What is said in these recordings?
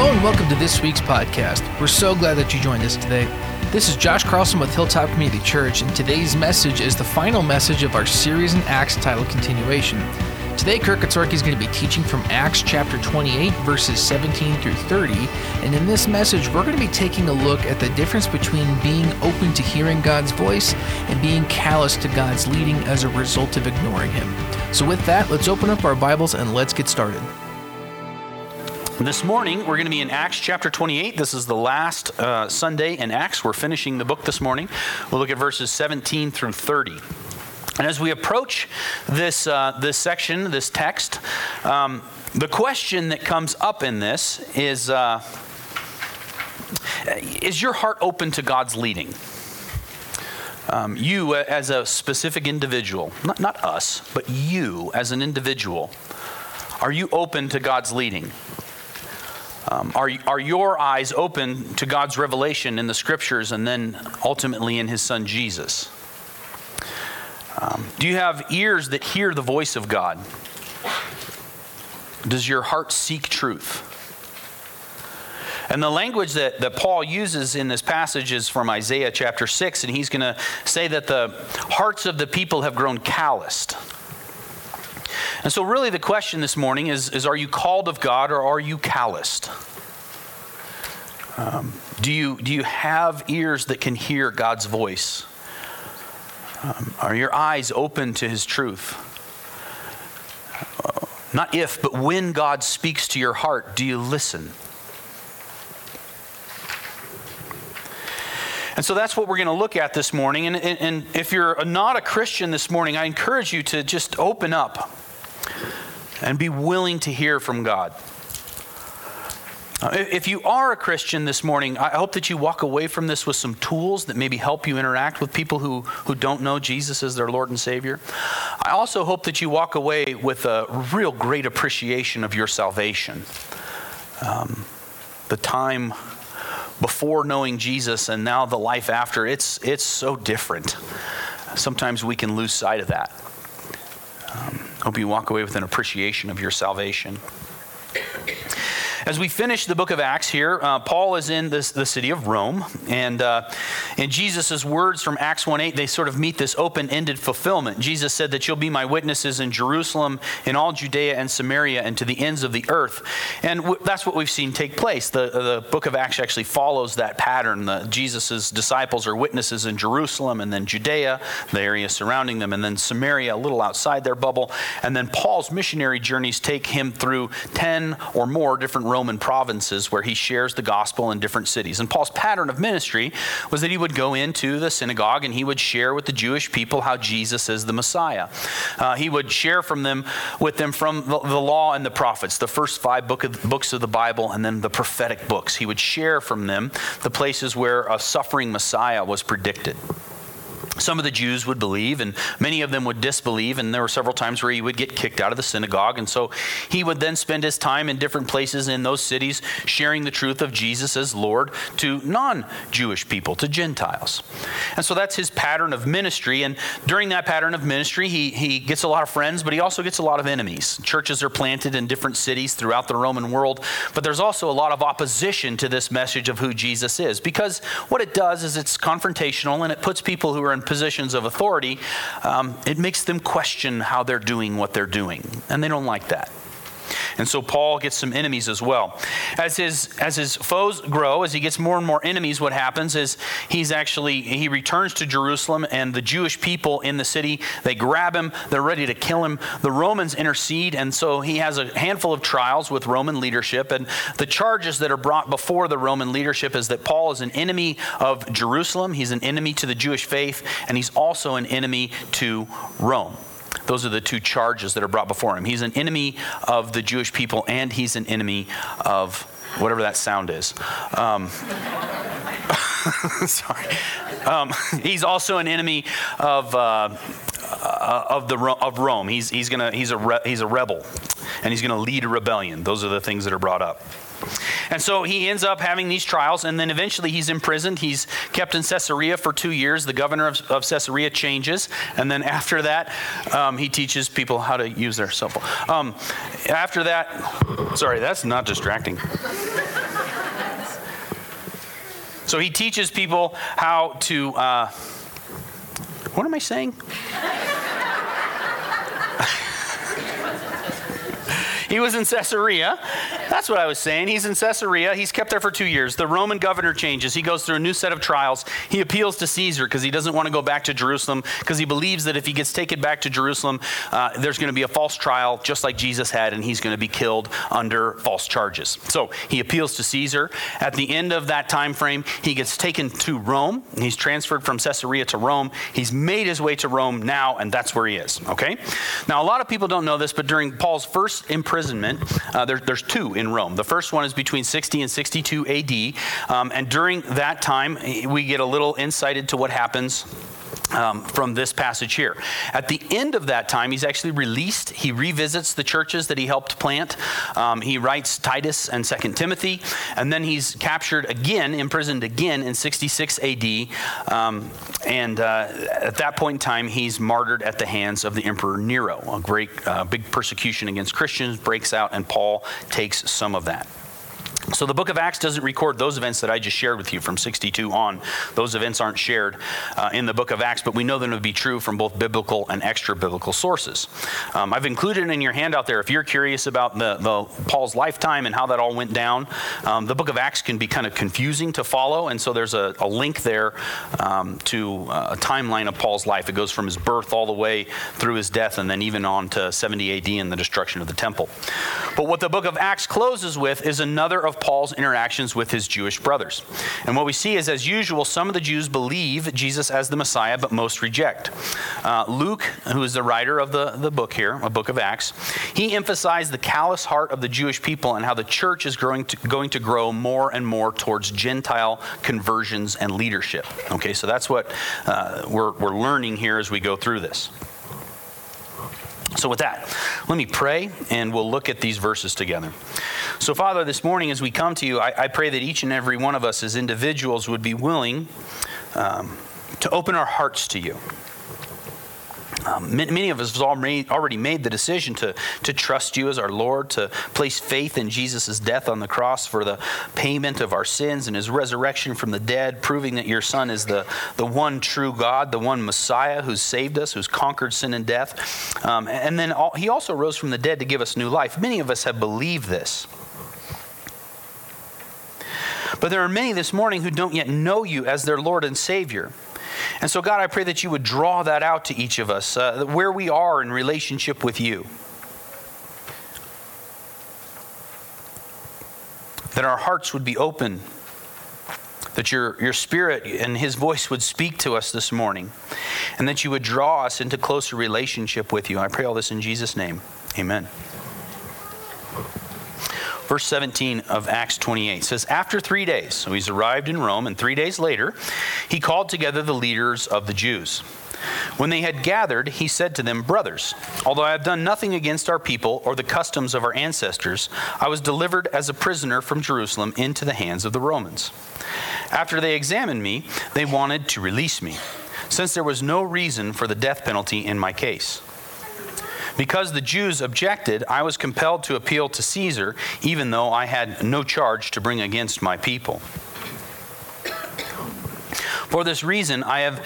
Hello and welcome to this week's podcast. We're so glad that you joined us today. This is Josh Carlson with Hilltop Community Church, and today's message is the final message of our series in Acts titled Continuation. Today, Kirk Katorki is going to be teaching from Acts chapter 28, verses 17 through 30. And in this message, we're going to be taking a look at the difference between being open to hearing God's voice and being callous to God's leading as a result of ignoring Him. So, with that, let's open up our Bibles and let's get started. This morning, we're going to be in Acts chapter 28. This is the last uh, Sunday in Acts. We're finishing the book this morning. We'll look at verses 17 through 30. And as we approach this, uh, this section, this text, um, the question that comes up in this is uh, Is your heart open to God's leading? Um, you, uh, as a specific individual, not, not us, but you as an individual, are you open to God's leading? Um, are, are your eyes open to God's revelation in the scriptures and then ultimately in his son Jesus? Um, do you have ears that hear the voice of God? Does your heart seek truth? And the language that, that Paul uses in this passage is from Isaiah chapter 6, and he's going to say that the hearts of the people have grown calloused. And so, really, the question this morning is, is Are you called of God or are you calloused? Um, do, you, do you have ears that can hear God's voice? Um, are your eyes open to His truth? Uh, not if, but when God speaks to your heart, do you listen? And so that's what we're going to look at this morning. And, and, and if you're not a Christian this morning, I encourage you to just open up and be willing to hear from God. Uh, if you are a Christian this morning, I hope that you walk away from this with some tools that maybe help you interact with people who, who don't know Jesus as their Lord and Savior. I also hope that you walk away with a real great appreciation of your salvation. Um, the time before knowing Jesus and now the life after, it's, it's so different. Sometimes we can lose sight of that. Um, hope you walk away with an appreciation of your salvation. As we finish the book of Acts here, uh, Paul is in this, the city of Rome, and uh, in Jesus' words from Acts 1 8, they sort of meet this open ended fulfillment. Jesus said that you'll be my witnesses in Jerusalem, in all Judea and Samaria, and to the ends of the earth. And w- that's what we've seen take place. The, the book of Acts actually follows that pattern. Jesus' disciples are witnesses in Jerusalem, and then Judea, the area surrounding them, and then Samaria, a little outside their bubble. And then Paul's missionary journeys take him through 10 or more different Roman provinces where he shares the gospel in different cities. And Paul's pattern of ministry was that he would go into the synagogue and he would share with the Jewish people how Jesus is the Messiah. Uh, he would share from them with them from the, the law and the prophets, the first five book of, books of the Bible, and then the prophetic books. He would share from them the places where a suffering Messiah was predicted some of the Jews would believe, and many of them would disbelieve. And there were several times where he would get kicked out of the synagogue. And so he would then spend his time in different places in those cities sharing the truth of Jesus as Lord to non Jewish people, to Gentiles. And so that's his pattern of ministry. And during that pattern of ministry, he, he gets a lot of friends, but he also gets a lot of enemies. Churches are planted in different cities throughout the Roman world, but there's also a lot of opposition to this message of who Jesus is because what it does is it's confrontational and it puts people who are in positions of authority, um, it makes them question how they're doing what they're doing. And they don't like that. And so Paul gets some enemies as well. As his as his foes grow, as he gets more and more enemies, what happens is he's actually he returns to Jerusalem and the Jewish people in the city, they grab him, they're ready to kill him. The Romans intercede and so he has a handful of trials with Roman leadership and the charges that are brought before the Roman leadership is that Paul is an enemy of Jerusalem, he's an enemy to the Jewish faith, and he's also an enemy to Rome. Those are the two charges that are brought before him. He's an enemy of the Jewish people, and he's an enemy of whatever that sound is. Um, sorry. Um, he's also an enemy of. Uh, uh, of the of Rome, he's he's gonna he's a re, he's a rebel, and he's gonna lead a rebellion. Those are the things that are brought up. And so he ends up having these trials, and then eventually he's imprisoned. He's kept in Caesarea for two years. The governor of, of Caesarea changes, and then after that, um, he teaches people how to use their cell phone. Um, after that, sorry, that's not distracting. So he teaches people how to. Uh, what am I saying? He was in Caesarea. That's what I was saying. He's in Caesarea. He's kept there for two years. The Roman governor changes. He goes through a new set of trials. He appeals to Caesar because he doesn't want to go back to Jerusalem because he believes that if he gets taken back to Jerusalem, uh, there's going to be a false trial just like Jesus had, and he's going to be killed under false charges. So he appeals to Caesar. At the end of that time frame, he gets taken to Rome. He's transferred from Caesarea to Rome. He's made his way to Rome now, and that's where he is. Okay? Now, a lot of people don't know this, but during Paul's first imprisonment, imprisonment. Uh, there, there's two in Rome. The first one is between 60 and 62 AD. Um, and during that time, we get a little insight into what happens um, from this passage here. At the end of that time, he's actually released. He revisits the churches that he helped plant. Um, he writes Titus and Second Timothy, and then he's captured again, imprisoned again in 66 AD. Um, and uh, at that point in time, he's martyred at the hands of the Emperor Nero. A great, uh, big persecution against Christians breaks out, and Paul takes some of that. So the book of Acts doesn't record those events that I just shared with you from 62 on. Those events aren't shared uh, in the book of Acts, but we know them to be true from both biblical and extra biblical sources. Um, I've included in your handout there, if you're curious about the, the Paul's lifetime and how that all went down, um, the book of Acts can be kind of confusing to follow, and so there's a, a link there um, to uh, a timeline of Paul's life. It goes from his birth all the way through his death, and then even on to 70 AD and the destruction of the temple. But what the book of Acts closes with is another of Paul's interactions with his Jewish brothers. And what we see is, as usual, some of the Jews believe Jesus as the Messiah, but most reject. Uh, Luke, who is the writer of the, the book here, a book of Acts, he emphasized the callous heart of the Jewish people and how the church is growing to, going to grow more and more towards Gentile conversions and leadership. Okay, so that's what uh, we're, we're learning here as we go through this. So, with that, let me pray and we'll look at these verses together. So, Father, this morning as we come to you, I, I pray that each and every one of us as individuals would be willing um, to open our hearts to you. Um, many of us have already made the decision to, to trust you as our Lord, to place faith in Jesus' death on the cross for the payment of our sins and his resurrection from the dead, proving that your Son is the, the one true God, the one Messiah who's saved us, who's conquered sin and death. Um, and then all, he also rose from the dead to give us new life. Many of us have believed this. But there are many this morning who don't yet know you as their Lord and Savior. And so, God, I pray that you would draw that out to each of us, uh, where we are in relationship with you. That our hearts would be open, that your, your spirit and his voice would speak to us this morning, and that you would draw us into closer relationship with you. I pray all this in Jesus' name. Amen verse 17 of Acts 28 says, After three days, so he's arrived in Rome, and three days later, he called together the leaders of the Jews. When they had gathered, he said to them, Brothers, although I have done nothing against our people or the customs of our ancestors, I was delivered as a prisoner from Jerusalem into the hands of the Romans. After they examined me, they wanted to release me, since there was no reason for the death penalty in my case. Because the Jews objected, I was compelled to appeal to Caesar, even though I had no charge to bring against my people. For this reason, I have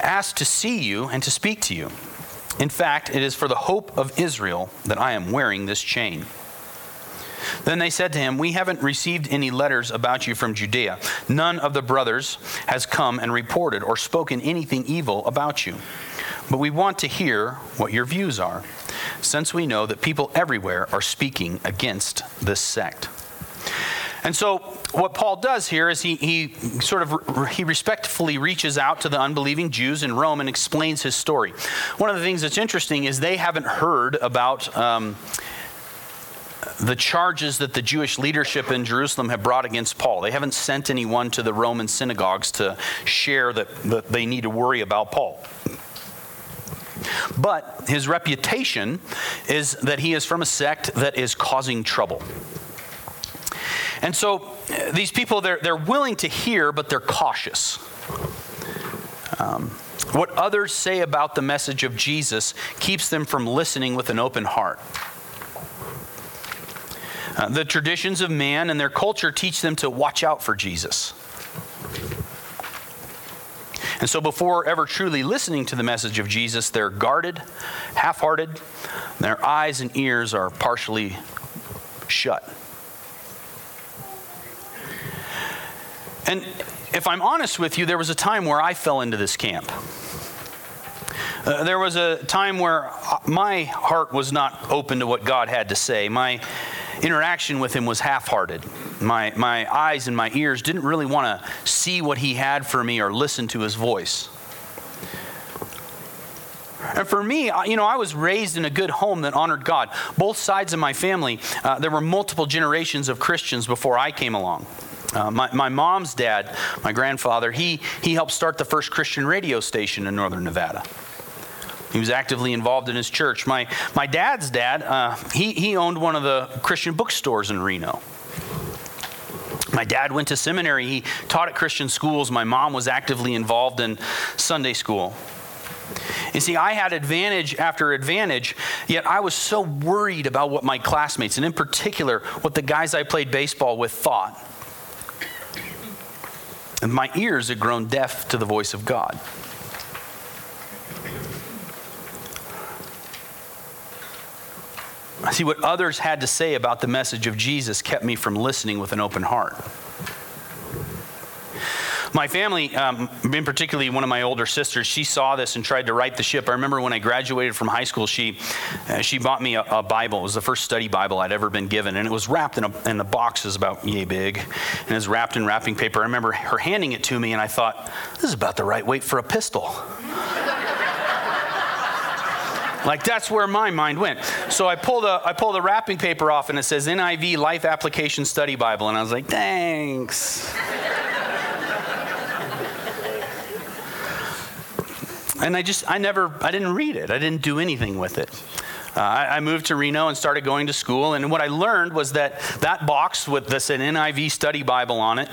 asked to see you and to speak to you. In fact, it is for the hope of Israel that I am wearing this chain. Then they said to him, We haven't received any letters about you from Judea. None of the brothers has come and reported or spoken anything evil about you. But we want to hear what your views are, since we know that people everywhere are speaking against this sect. And so, what Paul does here is he, he sort of he respectfully reaches out to the unbelieving Jews in Rome and explains his story. One of the things that's interesting is they haven't heard about um, the charges that the Jewish leadership in Jerusalem have brought against Paul. They haven't sent anyone to the Roman synagogues to share that, that they need to worry about Paul. But his reputation is that he is from a sect that is causing trouble. And so these people, they're, they're willing to hear, but they're cautious. Um, what others say about the message of Jesus keeps them from listening with an open heart. Uh, the traditions of man and their culture teach them to watch out for Jesus. And so, before ever truly listening to the message of Jesus, they're guarded, half hearted, their eyes and ears are partially shut. And if I'm honest with you, there was a time where I fell into this camp. Uh, there was a time where uh, my heart was not open to what God had to say. My interaction with Him was half hearted. My, my eyes and my ears didn't really want to see what He had for me or listen to His voice. And for me, you know, I was raised in a good home that honored God. Both sides of my family, uh, there were multiple generations of Christians before I came along. Uh, my, my mom's dad, my grandfather, he, he helped start the first Christian radio station in northern Nevada. He was actively involved in his church. My, my dad's dad, uh, he, he owned one of the Christian bookstores in Reno. My dad went to seminary. He taught at Christian schools. My mom was actively involved in Sunday school. You see, I had advantage after advantage, yet I was so worried about what my classmates, and in particular, what the guys I played baseball with thought. And my ears had grown deaf to the voice of God. See what others had to say about the message of Jesus kept me from listening with an open heart. My family, um, in particularly one of my older sisters, she saw this and tried to right the ship. I remember when I graduated from high school, she, uh, she bought me a, a, Bible. It was the first study Bible I'd ever been given, and it was wrapped in a, in the box is about yay big, and it was wrapped in wrapping paper. I remember her handing it to me, and I thought, this is about the right weight for a pistol. Like that's where my mind went. So I pulled a I pulled the wrapping paper off and it says NIV Life Application Study Bible and I was like, "Thanks." and I just, I never, I didn't read it. I didn't do anything with it. Uh, I, I, moved to Reno and started going to school. And what I learned was that that box with this an NIV study Bible on it,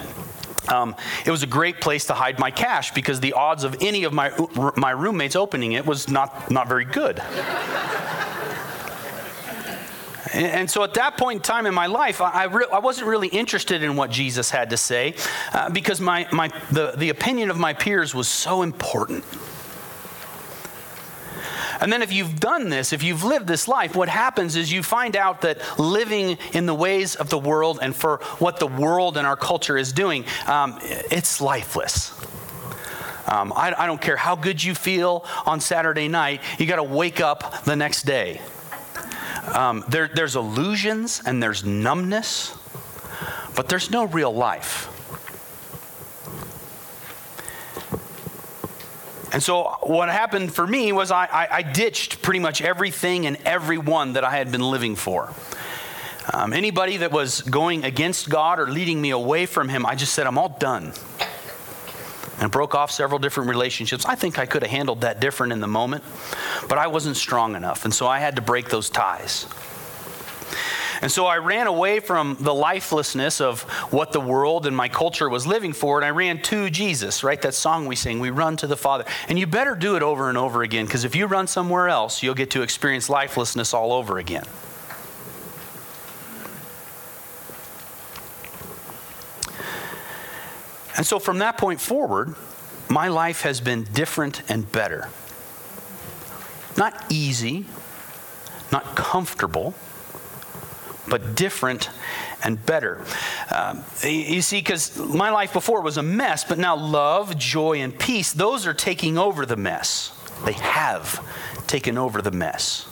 um, it was a great place to hide my cash because the odds of any of my, my roommates opening it was not, not very good. And so at that point in time in my life, I, re- I wasn't really interested in what Jesus had to say uh, because my, my, the, the opinion of my peers was so important. And then if you've done this, if you've lived this life, what happens is you find out that living in the ways of the world and for what the world and our culture is doing, um, it's lifeless. Um, I, I don't care how good you feel on Saturday night, you got to wake up the next day. Um, there, there's illusions and there's numbness, but there's no real life. And so, what happened for me was I, I, I ditched pretty much everything and everyone that I had been living for. Um, anybody that was going against God or leading me away from Him, I just said, I'm all done. And broke off several different relationships. I think I could have handled that different in the moment, but I wasn't strong enough. And so I had to break those ties. And so I ran away from the lifelessness of what the world and my culture was living for, and I ran to Jesus, right? That song we sing, we run to the Father. And you better do it over and over again, because if you run somewhere else, you'll get to experience lifelessness all over again. And so from that point forward, my life has been different and better. Not easy, not comfortable but different and better. Um, you see, because my life before was a mess, but now love, joy, and peace, those are taking over the mess. They have taken over the mess.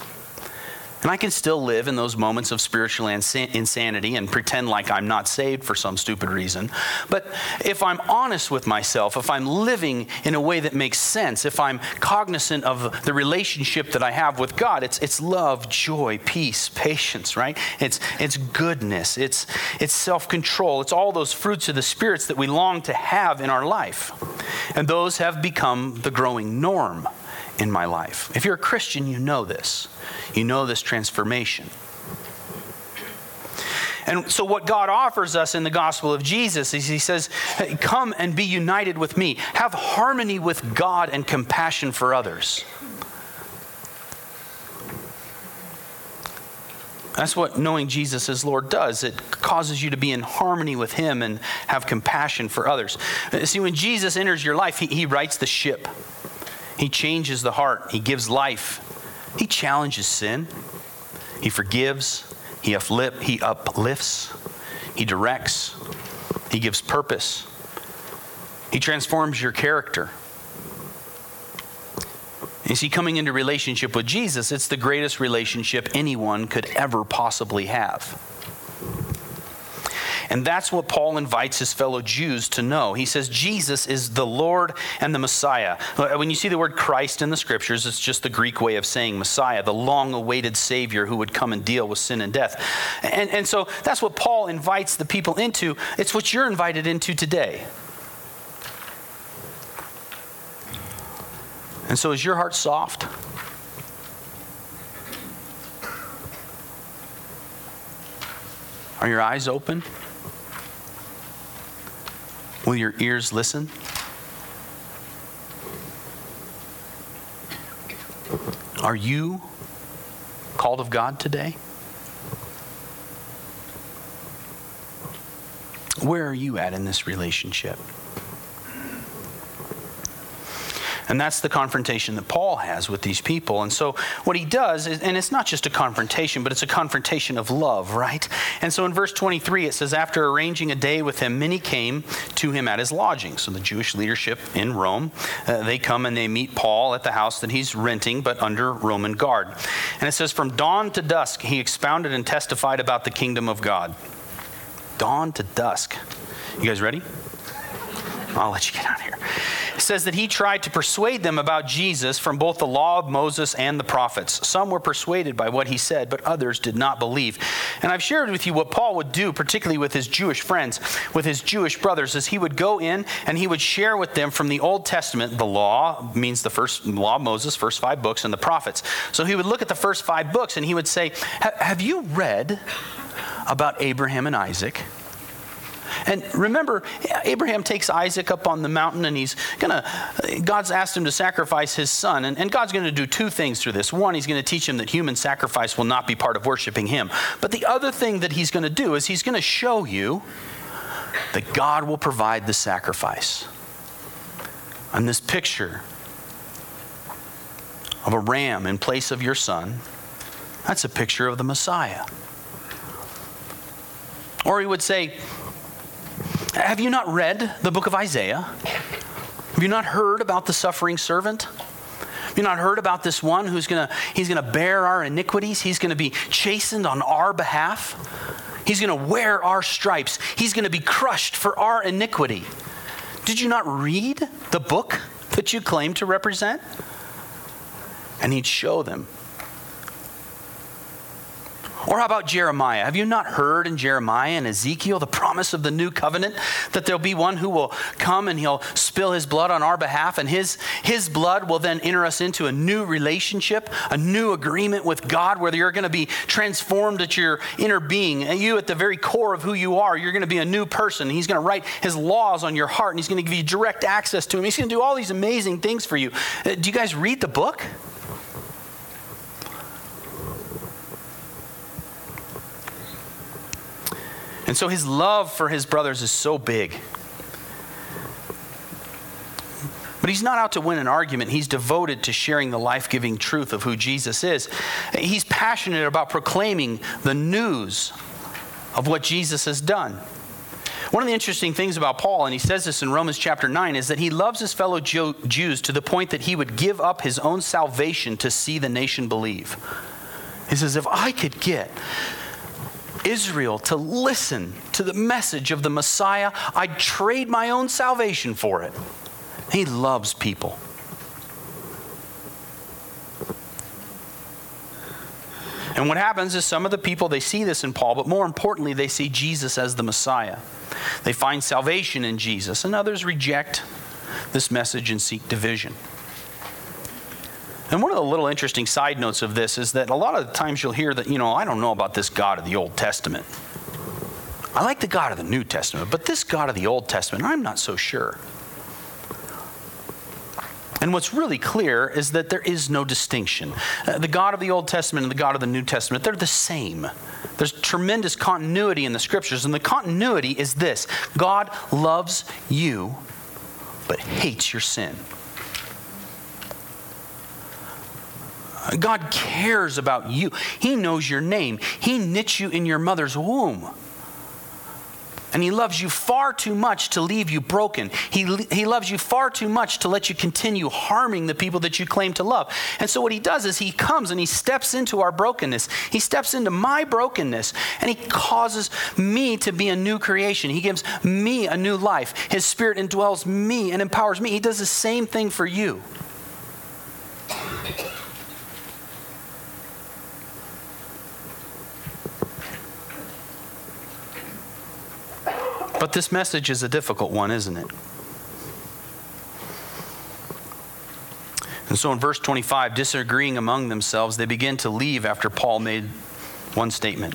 And I can still live in those moments of spiritual insanity and pretend like I'm not saved for some stupid reason. But if I'm honest with myself, if I'm living in a way that makes sense, if I'm cognizant of the relationship that I have with God, it's, it's love, joy, peace, patience, right? It's, it's goodness, it's, it's self control, it's all those fruits of the spirits that we long to have in our life. And those have become the growing norm in my life. If you're a Christian, you know this. You know this transformation. And so, what God offers us in the gospel of Jesus is He says, hey, Come and be united with me. Have harmony with God and compassion for others. That's what knowing Jesus as Lord does. It causes you to be in harmony with Him and have compassion for others. See, when Jesus enters your life, He, he rights the ship, He changes the heart, He gives life, He challenges sin, He forgives, He, he uplifts, He directs, He gives purpose, He transforms your character. You see, coming into relationship with Jesus, it's the greatest relationship anyone could ever possibly have. And that's what Paul invites his fellow Jews to know. He says Jesus is the Lord and the Messiah. When you see the word Christ in the scriptures, it's just the Greek way of saying Messiah, the long awaited Savior who would come and deal with sin and death. And, and so that's what Paul invites the people into. It's what you're invited into today. And so, is your heart soft? Are your eyes open? Will your ears listen? Are you called of God today? Where are you at in this relationship? And that's the confrontation that Paul has with these people. And so, what he does, is, and it's not just a confrontation, but it's a confrontation of love, right? And so, in verse 23, it says, After arranging a day with him, many came to him at his lodging. So, the Jewish leadership in Rome, uh, they come and they meet Paul at the house that he's renting, but under Roman guard. And it says, From dawn to dusk, he expounded and testified about the kingdom of God. Dawn to dusk. You guys ready? I'll let you get out of here says that he tried to persuade them about Jesus from both the law of Moses and the prophets. Some were persuaded by what he said, but others did not believe. And I've shared with you what Paul would do, particularly with his Jewish friends, with his Jewish brothers, is he would go in and he would share with them from the Old Testament, the law means the first law of Moses, first five books, and the prophets. So he would look at the first five books and he would say, Have you read about Abraham and Isaac? And remember, Abraham takes Isaac up on the mountain and he's going to, God's asked him to sacrifice his son. And, and God's going to do two things through this. One, he's going to teach him that human sacrifice will not be part of worshiping him. But the other thing that he's going to do is he's going to show you that God will provide the sacrifice. And this picture of a ram in place of your son, that's a picture of the Messiah. Or he would say, have you not read the book of Isaiah? Have you not heard about the suffering servant? Have you not heard about this one who's going to he's going to bear our iniquities? He's going to be chastened on our behalf. He's going to wear our stripes. He's going to be crushed for our iniquity. Did you not read the book that you claim to represent? And he'd show them or how about Jeremiah? Have you not heard in Jeremiah and Ezekiel the promise of the new covenant that there'll be one who will come and he'll spill his blood on our behalf, and his, his blood will then enter us into a new relationship, a new agreement with God where you're going to be transformed at your inner being. And you, at the very core of who you are, you're going to be a new person. He's going to write his laws on your heart, and he's going to give you direct access to him. He's going to do all these amazing things for you. Uh, do you guys read the book? And so his love for his brothers is so big. But he's not out to win an argument. He's devoted to sharing the life giving truth of who Jesus is. He's passionate about proclaiming the news of what Jesus has done. One of the interesting things about Paul, and he says this in Romans chapter 9, is that he loves his fellow Jews to the point that he would give up his own salvation to see the nation believe. He says, If I could get Israel to listen to the message of the Messiah, I'd trade my own salvation for it. He loves people. And what happens is some of the people they see this in Paul, but more importantly, they see Jesus as the Messiah. They find salvation in Jesus, and others reject this message and seek division. And one of the little interesting side notes of this is that a lot of times you'll hear that, you know, I don't know about this God of the Old Testament. I like the God of the New Testament, but this God of the Old Testament, I'm not so sure. And what's really clear is that there is no distinction. Uh, the God of the Old Testament and the God of the New Testament, they're the same. There's tremendous continuity in the scriptures, and the continuity is this God loves you, but hates your sin. God cares about you. He knows your name. He knit you in your mother's womb. And He loves you far too much to leave you broken. He, he loves you far too much to let you continue harming the people that you claim to love. And so, what He does is He comes and He steps into our brokenness. He steps into my brokenness and He causes me to be a new creation. He gives me a new life. His Spirit indwells me and empowers me. He does the same thing for you. But this message is a difficult one, isn't it? And so in verse 25, disagreeing among themselves, they begin to leave after Paul made one statement.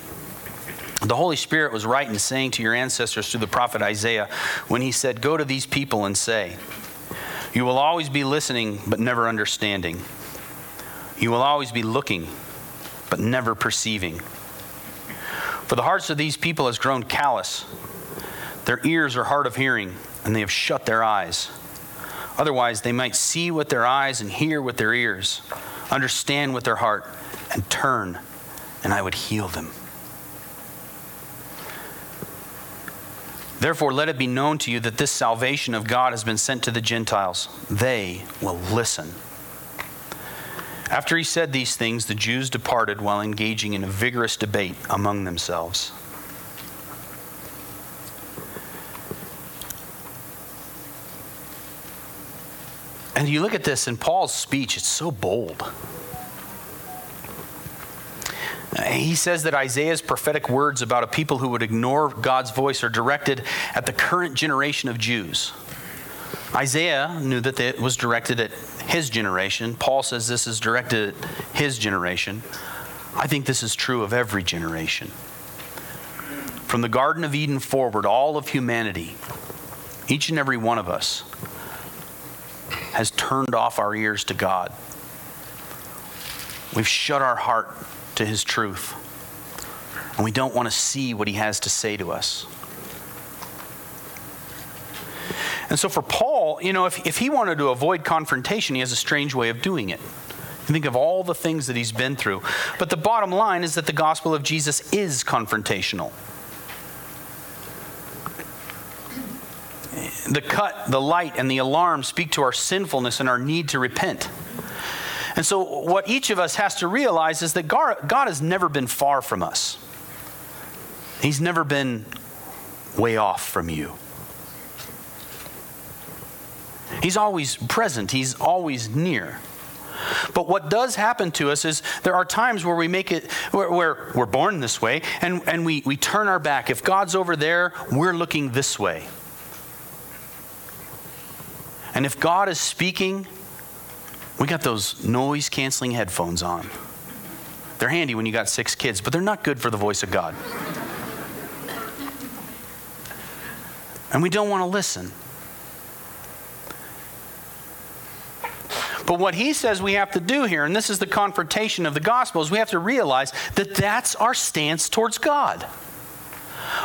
The Holy Spirit was right in saying to your ancestors through the prophet Isaiah when he said, Go to these people and say, You will always be listening, but never understanding. You will always be looking, but never perceiving. For the hearts of these people has grown callous. Their ears are hard of hearing, and they have shut their eyes. Otherwise, they might see with their eyes and hear with their ears, understand with their heart, and turn, and I would heal them. Therefore, let it be known to you that this salvation of God has been sent to the Gentiles. They will listen. After he said these things, the Jews departed while engaging in a vigorous debate among themselves. And you look at this in Paul's speech, it's so bold. He says that Isaiah's prophetic words about a people who would ignore God's voice are directed at the current generation of Jews. Isaiah knew that it was directed at his generation. Paul says this is directed at his generation. I think this is true of every generation. From the Garden of Eden forward, all of humanity, each and every one of us, has turned off our ears to God. We've shut our heart to His truth. And we don't want to see what He has to say to us. And so for Paul, you know, if, if he wanted to avoid confrontation, he has a strange way of doing it. You think of all the things that he's been through. But the bottom line is that the gospel of Jesus is confrontational. The cut, the light, and the alarm speak to our sinfulness and our need to repent. And so, what each of us has to realize is that God, has never been far from us, He's never been way off from you. He's always present, He's always near. But what does happen to us is there are times where we make it, where, where, we're born this way, and, and we, we turn our back. If God's over there, we're looking this way. And if God is speaking, we got those noise canceling headphones on. They're handy when you got six kids, but they're not good for the voice of God. And we don't want to listen. But what he says we have to do here, and this is the confrontation of the gospel, is we have to realize that that's our stance towards God.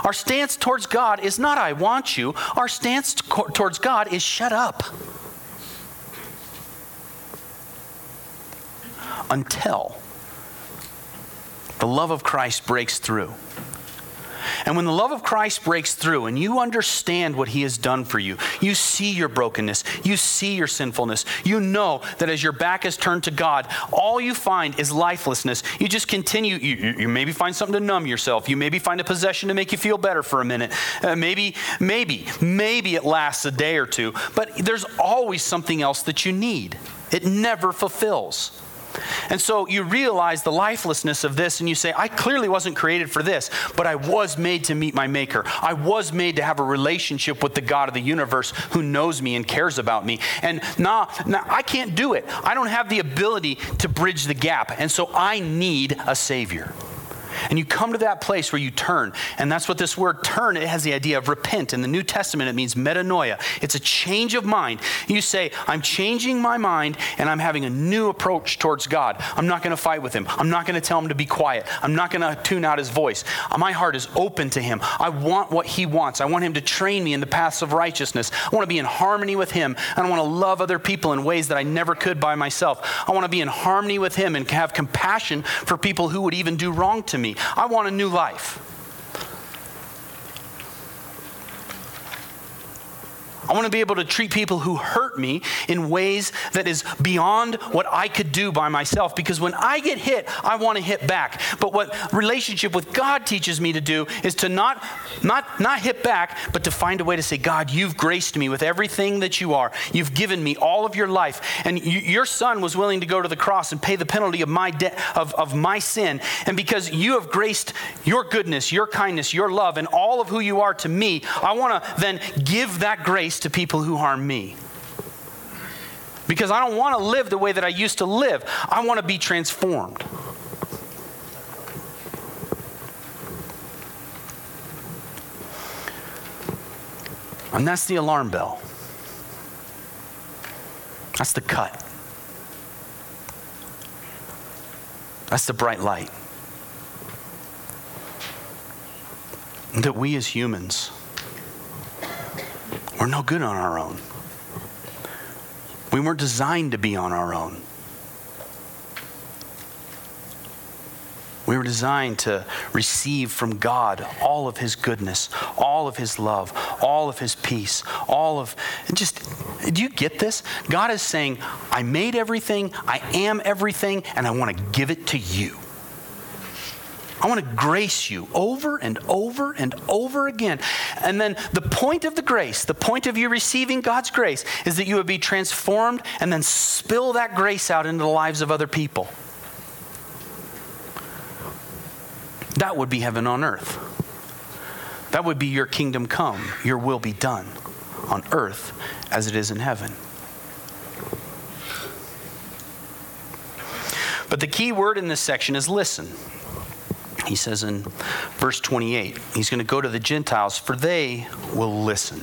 Our stance towards God is not, I want you. Our stance towards God is, shut up. Until the love of Christ breaks through. And when the love of Christ breaks through and you understand what he has done for you, you see your brokenness, you see your sinfulness, you know that as your back is turned to God, all you find is lifelessness. You just continue, you, you maybe find something to numb yourself, you maybe find a possession to make you feel better for a minute. Uh, maybe, maybe, maybe it lasts a day or two, but there's always something else that you need. It never fulfills. And so you realize the lifelessness of this, and you say, I clearly wasn't created for this, but I was made to meet my Maker. I was made to have a relationship with the God of the universe who knows me and cares about me. And nah, nah, I can't do it. I don't have the ability to bridge the gap. And so I need a Savior. And you come to that place where you turn. And that's what this word turn, it has the idea of repent. In the New Testament, it means metanoia. It's a change of mind. You say, I'm changing my mind and I'm having a new approach towards God. I'm not going to fight with him. I'm not going to tell him to be quiet. I'm not going to tune out his voice. My heart is open to him. I want what he wants. I want him to train me in the paths of righteousness. I want to be in harmony with him. I want to love other people in ways that I never could by myself. I want to be in harmony with him and have compassion for people who would even do wrong to me. I want a new life. I want to be able to treat people who hurt me in ways that is beyond what I could do by myself. Because when I get hit, I want to hit back. But what relationship with God teaches me to do is to not, not, not hit back, but to find a way to say, God, you've graced me with everything that you are. You've given me all of your life. And you, your son was willing to go to the cross and pay the penalty of my, debt of, of my sin. And because you have graced your goodness, your kindness, your love, and all of who you are to me, I want to then give that grace to people who harm me. Because I don't want to live the way that I used to live. I want to be transformed. And that's the alarm bell. That's the cut. That's the bright light. That we as humans we're no good on our own. We weren't designed to be on our own. We were designed to receive from God all of His goodness, all of His love, all of His peace, all of. Just, do you get this? God is saying, I made everything, I am everything, and I want to give it to you. I want to grace you over and over and over again. And then the point of the grace, the point of you receiving God's grace, is that you would be transformed and then spill that grace out into the lives of other people. That would be heaven on earth. That would be your kingdom come, your will be done on earth as it is in heaven. But the key word in this section is listen. He says in verse 28, he's going to go to the Gentiles, for they will listen.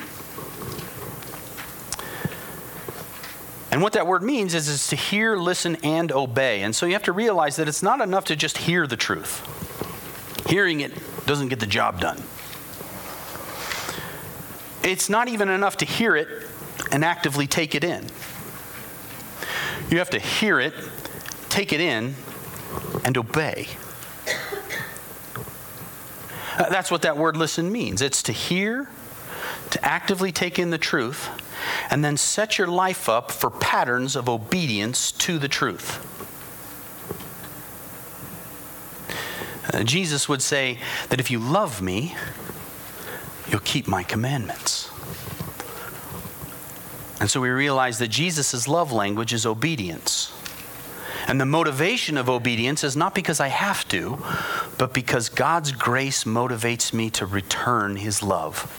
And what that word means is, is to hear, listen, and obey. And so you have to realize that it's not enough to just hear the truth. Hearing it doesn't get the job done. It's not even enough to hear it and actively take it in. You have to hear it, take it in, and obey. That's what that word listen means it's to hear, to actively take in the truth, and then set your life up for patterns of obedience to the truth. Uh, Jesus would say that if you love me, you'll keep my commandments. And so we realize that Jesus' love language is obedience. And the motivation of obedience is not because I have to, but because God's grace motivates me to return his love.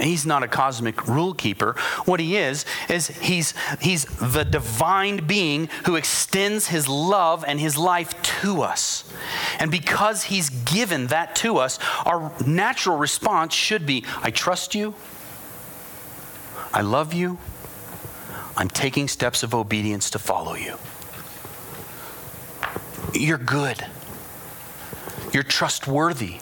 He's not a cosmic rule keeper. What he is, is he's, he's the divine being who extends his love and his life to us. And because he's given that to us, our natural response should be I trust you, I love you, I'm taking steps of obedience to follow you. You're good. You're trustworthy.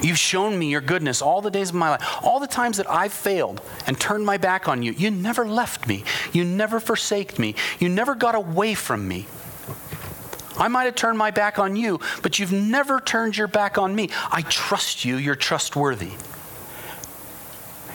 You've shown me your goodness all the days of my life. All the times that I've failed and turned my back on you, you never left me. You never forsaked me. You never got away from me. I might have turned my back on you, but you've never turned your back on me. I trust you. You're trustworthy.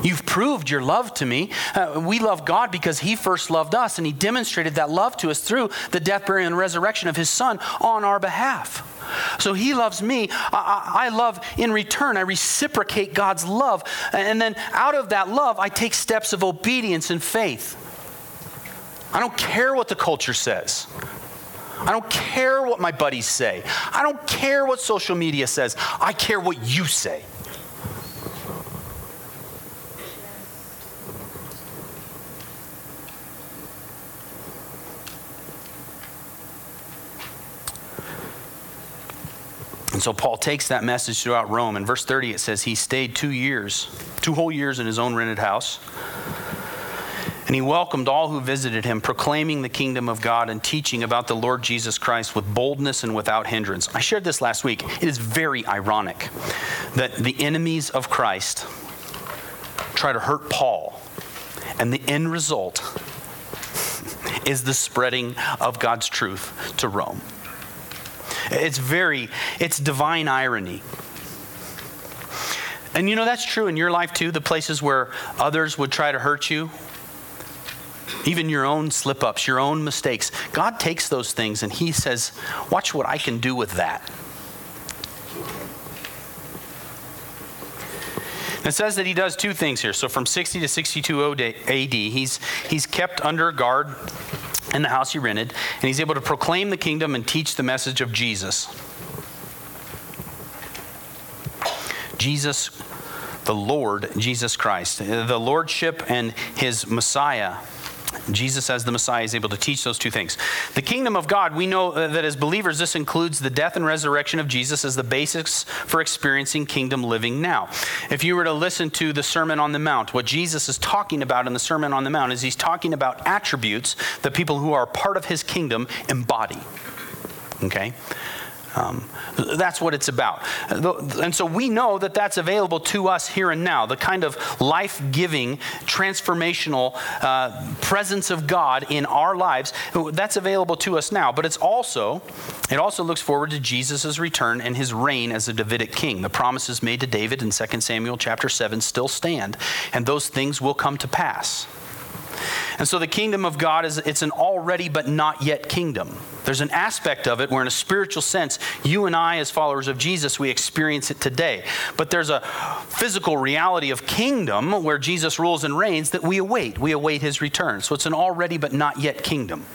You've proved your love to me. Uh, we love God because He first loved us, and He demonstrated that love to us through the death, burial, and resurrection of His Son on our behalf. So He loves me. I, I love in return. I reciprocate God's love. And then out of that love, I take steps of obedience and faith. I don't care what the culture says. I don't care what my buddies say. I don't care what social media says. I care what you say. And so Paul takes that message throughout Rome. In verse 30, it says he stayed two years, two whole years in his own rented house. And he welcomed all who visited him, proclaiming the kingdom of God and teaching about the Lord Jesus Christ with boldness and without hindrance. I shared this last week. It is very ironic that the enemies of Christ try to hurt Paul, and the end result is the spreading of God's truth to Rome. It's very, it's divine irony. And you know, that's true in your life too, the places where others would try to hurt you, even your own slip ups, your own mistakes. God takes those things and He says, Watch what I can do with that. It says that he does two things here. So from 60 to 62 AD, he's, he's kept under guard in the house he rented, and he's able to proclaim the kingdom and teach the message of Jesus. Jesus, the Lord, Jesus Christ. The Lordship and his Messiah Jesus, as the Messiah, is able to teach those two things. The kingdom of God, we know uh, that as believers, this includes the death and resurrection of Jesus as the basis for experiencing kingdom living now. If you were to listen to the Sermon on the Mount, what Jesus is talking about in the Sermon on the Mount is he's talking about attributes that people who are part of his kingdom embody. Okay? Um, that's what it's about. And so we know that that's available to us here and now. The kind of life giving, transformational uh, presence of God in our lives, that's available to us now. But it's also, it also looks forward to Jesus' return and his reign as a Davidic king. The promises made to David in 2 Samuel chapter 7 still stand, and those things will come to pass. And so the kingdom of God is it's an already but not yet kingdom. There's an aspect of it where in a spiritual sense, you and I as followers of Jesus, we experience it today. But there's a physical reality of kingdom where Jesus rules and reigns that we await. We await his return. So it's an already but not yet kingdom.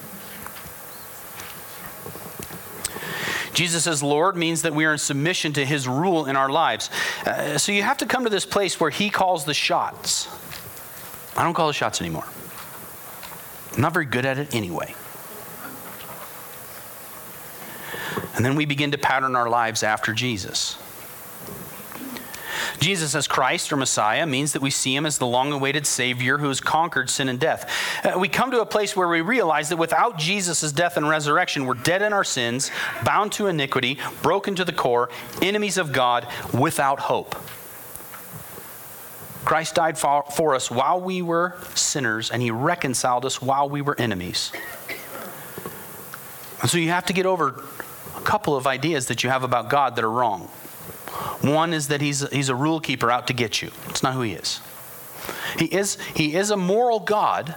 Jesus as Lord means that we are in submission to his rule in our lives. Uh, so you have to come to this place where he calls the shots. I don't call the shots anymore. I'm not very good at it anyway. And then we begin to pattern our lives after Jesus. Jesus as Christ or Messiah means that we see him as the long awaited Savior who has conquered sin and death. Uh, we come to a place where we realize that without Jesus' death and resurrection, we're dead in our sins, bound to iniquity, broken to the core, enemies of God, without hope. Christ died for, for us while we were sinners, and he reconciled us while we were enemies. And so you have to get over a couple of ideas that you have about God that are wrong. One is that he's, he's a rule keeper out to get you. It's not who he is. He is, he is a moral God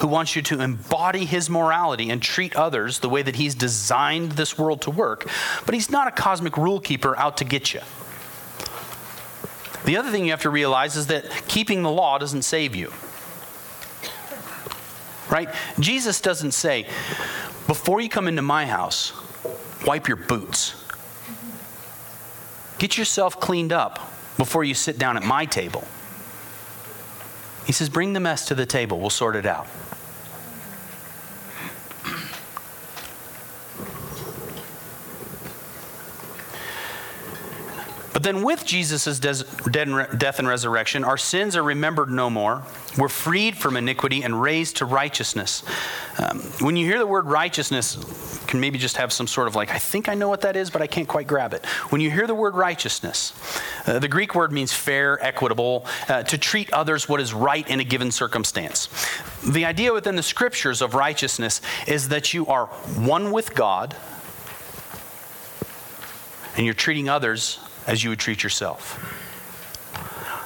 who wants you to embody his morality and treat others the way that he's designed this world to work, but he's not a cosmic rule keeper out to get you. The other thing you have to realize is that keeping the law doesn't save you. Right? Jesus doesn't say, before you come into my house, wipe your boots. Get yourself cleaned up before you sit down at my table. He says, bring the mess to the table, we'll sort it out. But then, with Jesus' death and resurrection, our sins are remembered no more. We're freed from iniquity and raised to righteousness. Um, when you hear the word righteousness, can maybe just have some sort of like, I think I know what that is, but I can't quite grab it. When you hear the word righteousness, uh, the Greek word means fair, equitable, uh, to treat others what is right in a given circumstance. The idea within the scriptures of righteousness is that you are one with God and you're treating others as you would treat yourself.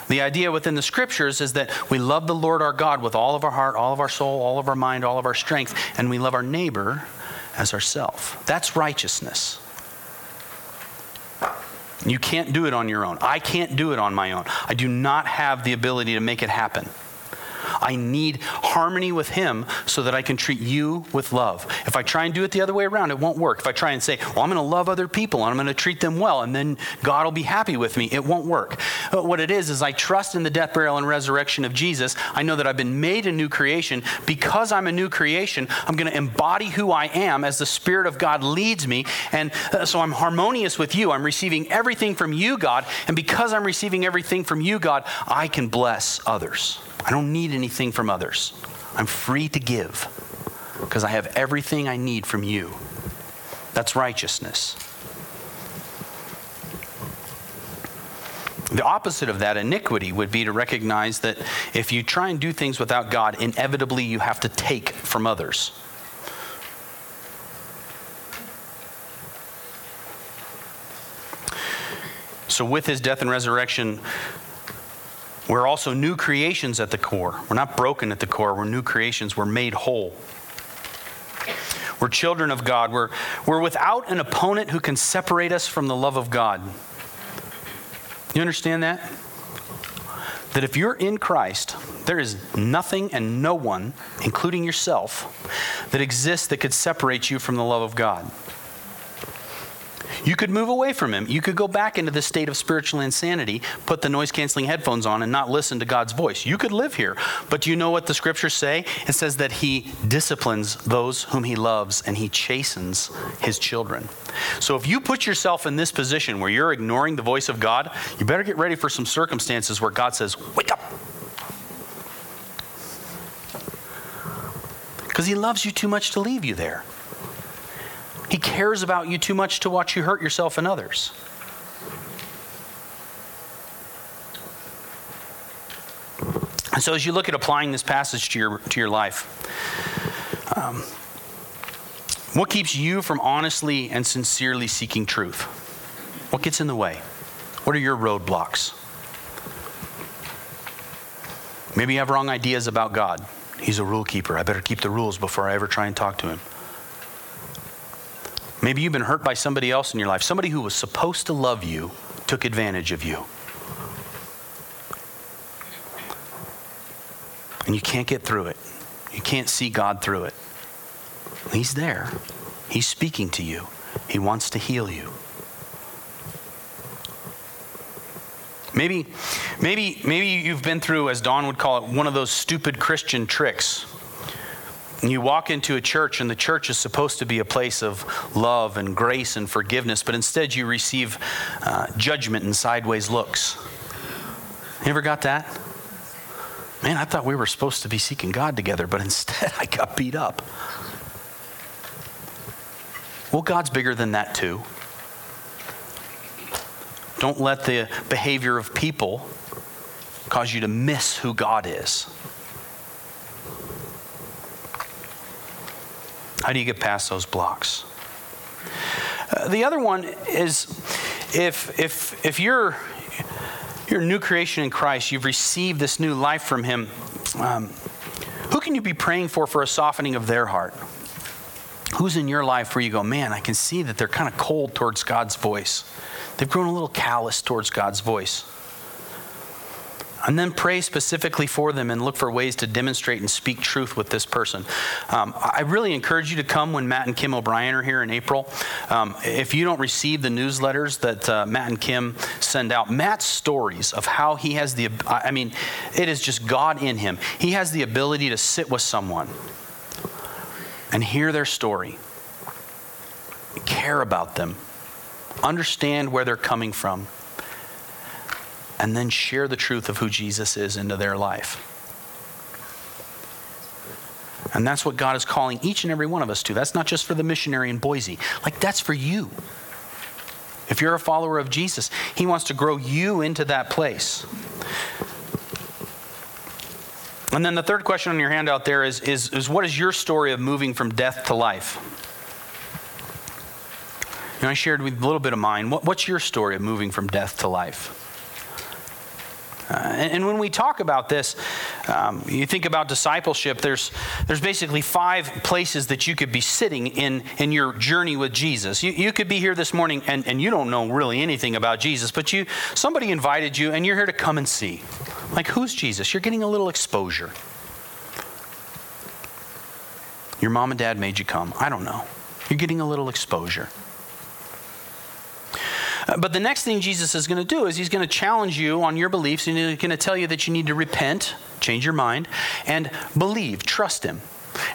The idea within the scriptures is that we love the Lord our God with all of our heart, all of our soul, all of our mind, all of our strength, and we love our neighbor as ourself. That's righteousness. You can't do it on your own. I can't do it on my own. I do not have the ability to make it happen. I need harmony with Him so that I can treat you with love. If I try and do it the other way around, it won't work. If I try and say, well, I'm going to love other people and I'm going to treat them well, and then God will be happy with me, it won't work. But what it is, is I trust in the death, burial, and resurrection of Jesus. I know that I've been made a new creation. Because I'm a new creation, I'm going to embody who I am as the Spirit of God leads me. And uh, so I'm harmonious with you. I'm receiving everything from you, God. And because I'm receiving everything from you, God, I can bless others. I don't need anything from others. I'm free to give because I have everything I need from you. That's righteousness. The opposite of that, iniquity, would be to recognize that if you try and do things without God, inevitably you have to take from others. So, with his death and resurrection, we're also new creations at the core. We're not broken at the core, we're new creations. We're made whole. We're children of God. We're, we're without an opponent who can separate us from the love of God. You understand that? That if you're in Christ, there is nothing and no one, including yourself, that exists that could separate you from the love of God. You could move away from him. You could go back into the state of spiritual insanity, put the noise canceling headphones on, and not listen to God's voice. You could live here. But do you know what the scriptures say? It says that he disciplines those whom he loves and he chastens his children. So if you put yourself in this position where you're ignoring the voice of God, you better get ready for some circumstances where God says, Wake up. Because he loves you too much to leave you there. He cares about you too much to watch you hurt yourself and others. And so, as you look at applying this passage to your, to your life, um, what keeps you from honestly and sincerely seeking truth? What gets in the way? What are your roadblocks? Maybe you have wrong ideas about God. He's a rule keeper. I better keep the rules before I ever try and talk to him. Maybe you've been hurt by somebody else in your life. Somebody who was supposed to love you took advantage of you. And you can't get through it. You can't see God through it. He's there. He's speaking to you. He wants to heal you. Maybe, maybe, maybe you've been through, as Don would call it, one of those stupid Christian tricks you walk into a church, and the church is supposed to be a place of love and grace and forgiveness, but instead you receive uh, judgment and sideways looks. You ever got that? Man, I thought we were supposed to be seeking God together, but instead I got beat up. Well, God's bigger than that, too. Don't let the behavior of people cause you to miss who God is. How do you get past those blocks? Uh, the other one is if, if, if you're, you're a new creation in Christ, you've received this new life from Him, um, who can you be praying for for a softening of their heart? Who's in your life where you go, man, I can see that they're kind of cold towards God's voice? They've grown a little callous towards God's voice. And then pray specifically for them and look for ways to demonstrate and speak truth with this person. Um, I really encourage you to come when Matt and Kim O'Brien are here in April. Um, if you don't receive the newsletters that uh, Matt and Kim send out, Matt's stories of how he has the, I mean, it is just God in him. He has the ability to sit with someone and hear their story, care about them, understand where they're coming from and then share the truth of who Jesus is into their life. And that's what God is calling each and every one of us to. That's not just for the missionary in Boise, like, that's for you. If you're a follower of Jesus, He wants to grow you into that place. And then the third question on your handout there is, is, is what is your story of moving from death to life? You know, I shared with a little bit of mine. What, what's your story of moving from death to life? Uh, and, and, when we talk about this, um, you think about discipleship, there's, there's basically five places that you could be sitting in, in your journey with Jesus. You, you could be here this morning and, and you don't know really anything about Jesus, but you, somebody invited you and you're here to come and see. Like, who's Jesus? You're getting a little exposure. Your mom and dad made you come. I don't know. You're getting a little exposure. But the next thing Jesus is going to do is he's going to challenge you on your beliefs and he's going to tell you that you need to repent, change your mind, and believe, trust him.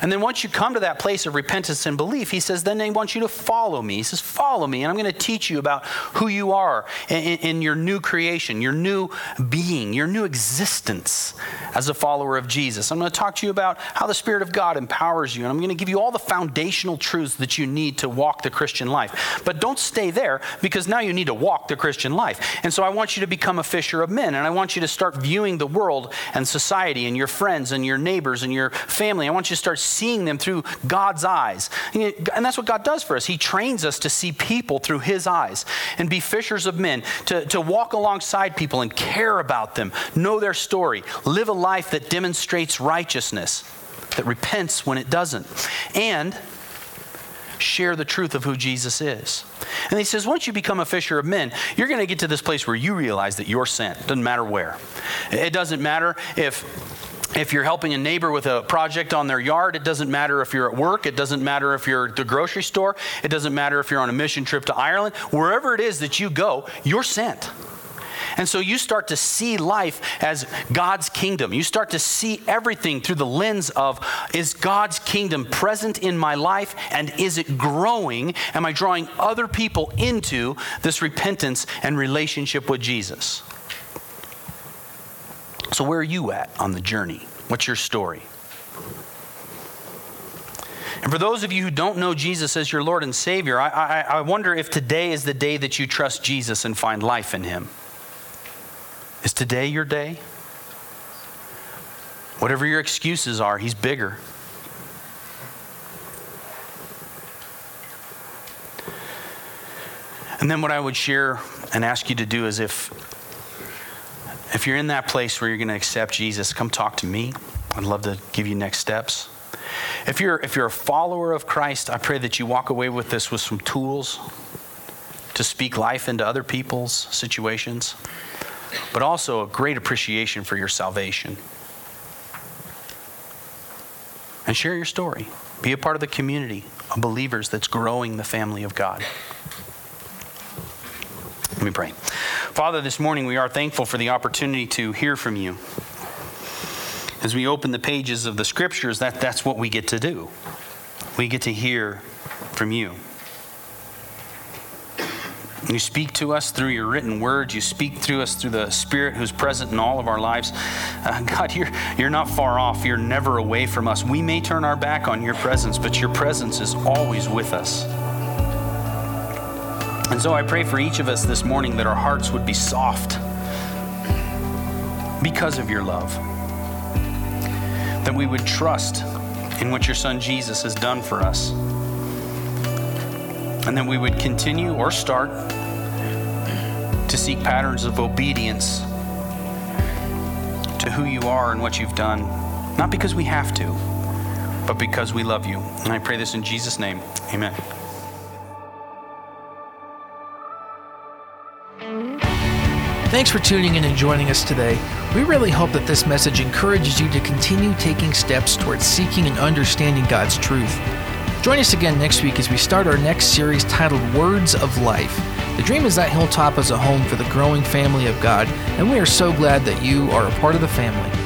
And then once you come to that place of repentance and belief, he says, then they want you to follow me. He says, follow me, and I'm going to teach you about who you are in, in, your new creation, your new being, your new existence as a follower of Jesus. I'm going to talk to you about how the Spirit of God empowers you, and I'm going to give you all the foundational truths that you need to walk the Christian life. But don't stay there because now you need to walk the Christian life. And so I want you to become a fisher of men, and I want you to start viewing the world and society and your friends and your neighbors and your family. I want you to start seeing them through God's eyes. And that's what God does for us. He trains us to see people through His eyes and be fishers of men, to, to walk alongside people and care about them, know their story, live a life that demonstrates righteousness, that repents when it doesn't, and share the truth of who Jesus is. And he says, once you become a fisher of men, you're going to get to this place where you realize that you're sent. Doesn't matter where. It doesn't matter if if you're helping a neighbor with a project on their yard, it doesn't matter if you're at work, it doesn't matter if you're at the grocery store, it doesn't matter if you're on a mission trip to Ireland. Wherever it is that you go, you're sent. And so you start to see life as God's kingdom. You start to see everything through the lens of is God's kingdom present in my life and is it growing? Am I drawing other people into this repentance and relationship with Jesus? So, where are you at on the journey? What's your story? And for those of you who don't know Jesus as your Lord and Savior, I, I, I, wonder if today is the day that you trust Jesus and find life in Him. Is today your day? Whatever your excuses are, He's bigger. And then what I would share and ask you to do is if if you're in that place where you're going to accept Jesus, come talk to me. I'd love to give you next steps. If you're, if you're a follower of Christ, I pray that you walk away with this with some tools to speak life into other people's situations, but also a great appreciation for your salvation. And share your story. Be a part of the community of believers that's growing the family of God. Let me pray. Father, this morning we are thankful for the opportunity to hear from you. As we open the pages of the scriptures, that, that's what we get to do. We get to hear from you. You speak to us through your written word. You speak through us through the Spirit who's present in all of our lives. Uh, God, you're, you're not far off. You're never away from us. We may turn our back on your presence, but your presence is always with us. And so I pray for each of us this morning that our hearts would be soft because of your love. That we would trust in what your son Jesus has done for us. And that we would continue or start to seek patterns of obedience to who you are and what you've done, not because we have to, but because we love you. And I pray this in Jesus' name. Amen. Thanks for tuning in and joining us today. We really hope that this message encourages you to continue taking steps towards seeking and understanding God's truth. Join us again next week as we start our next series titled Words of Life. The dream is that Hilltop is a home for the growing family of God, and we are so glad that you are a part of the family.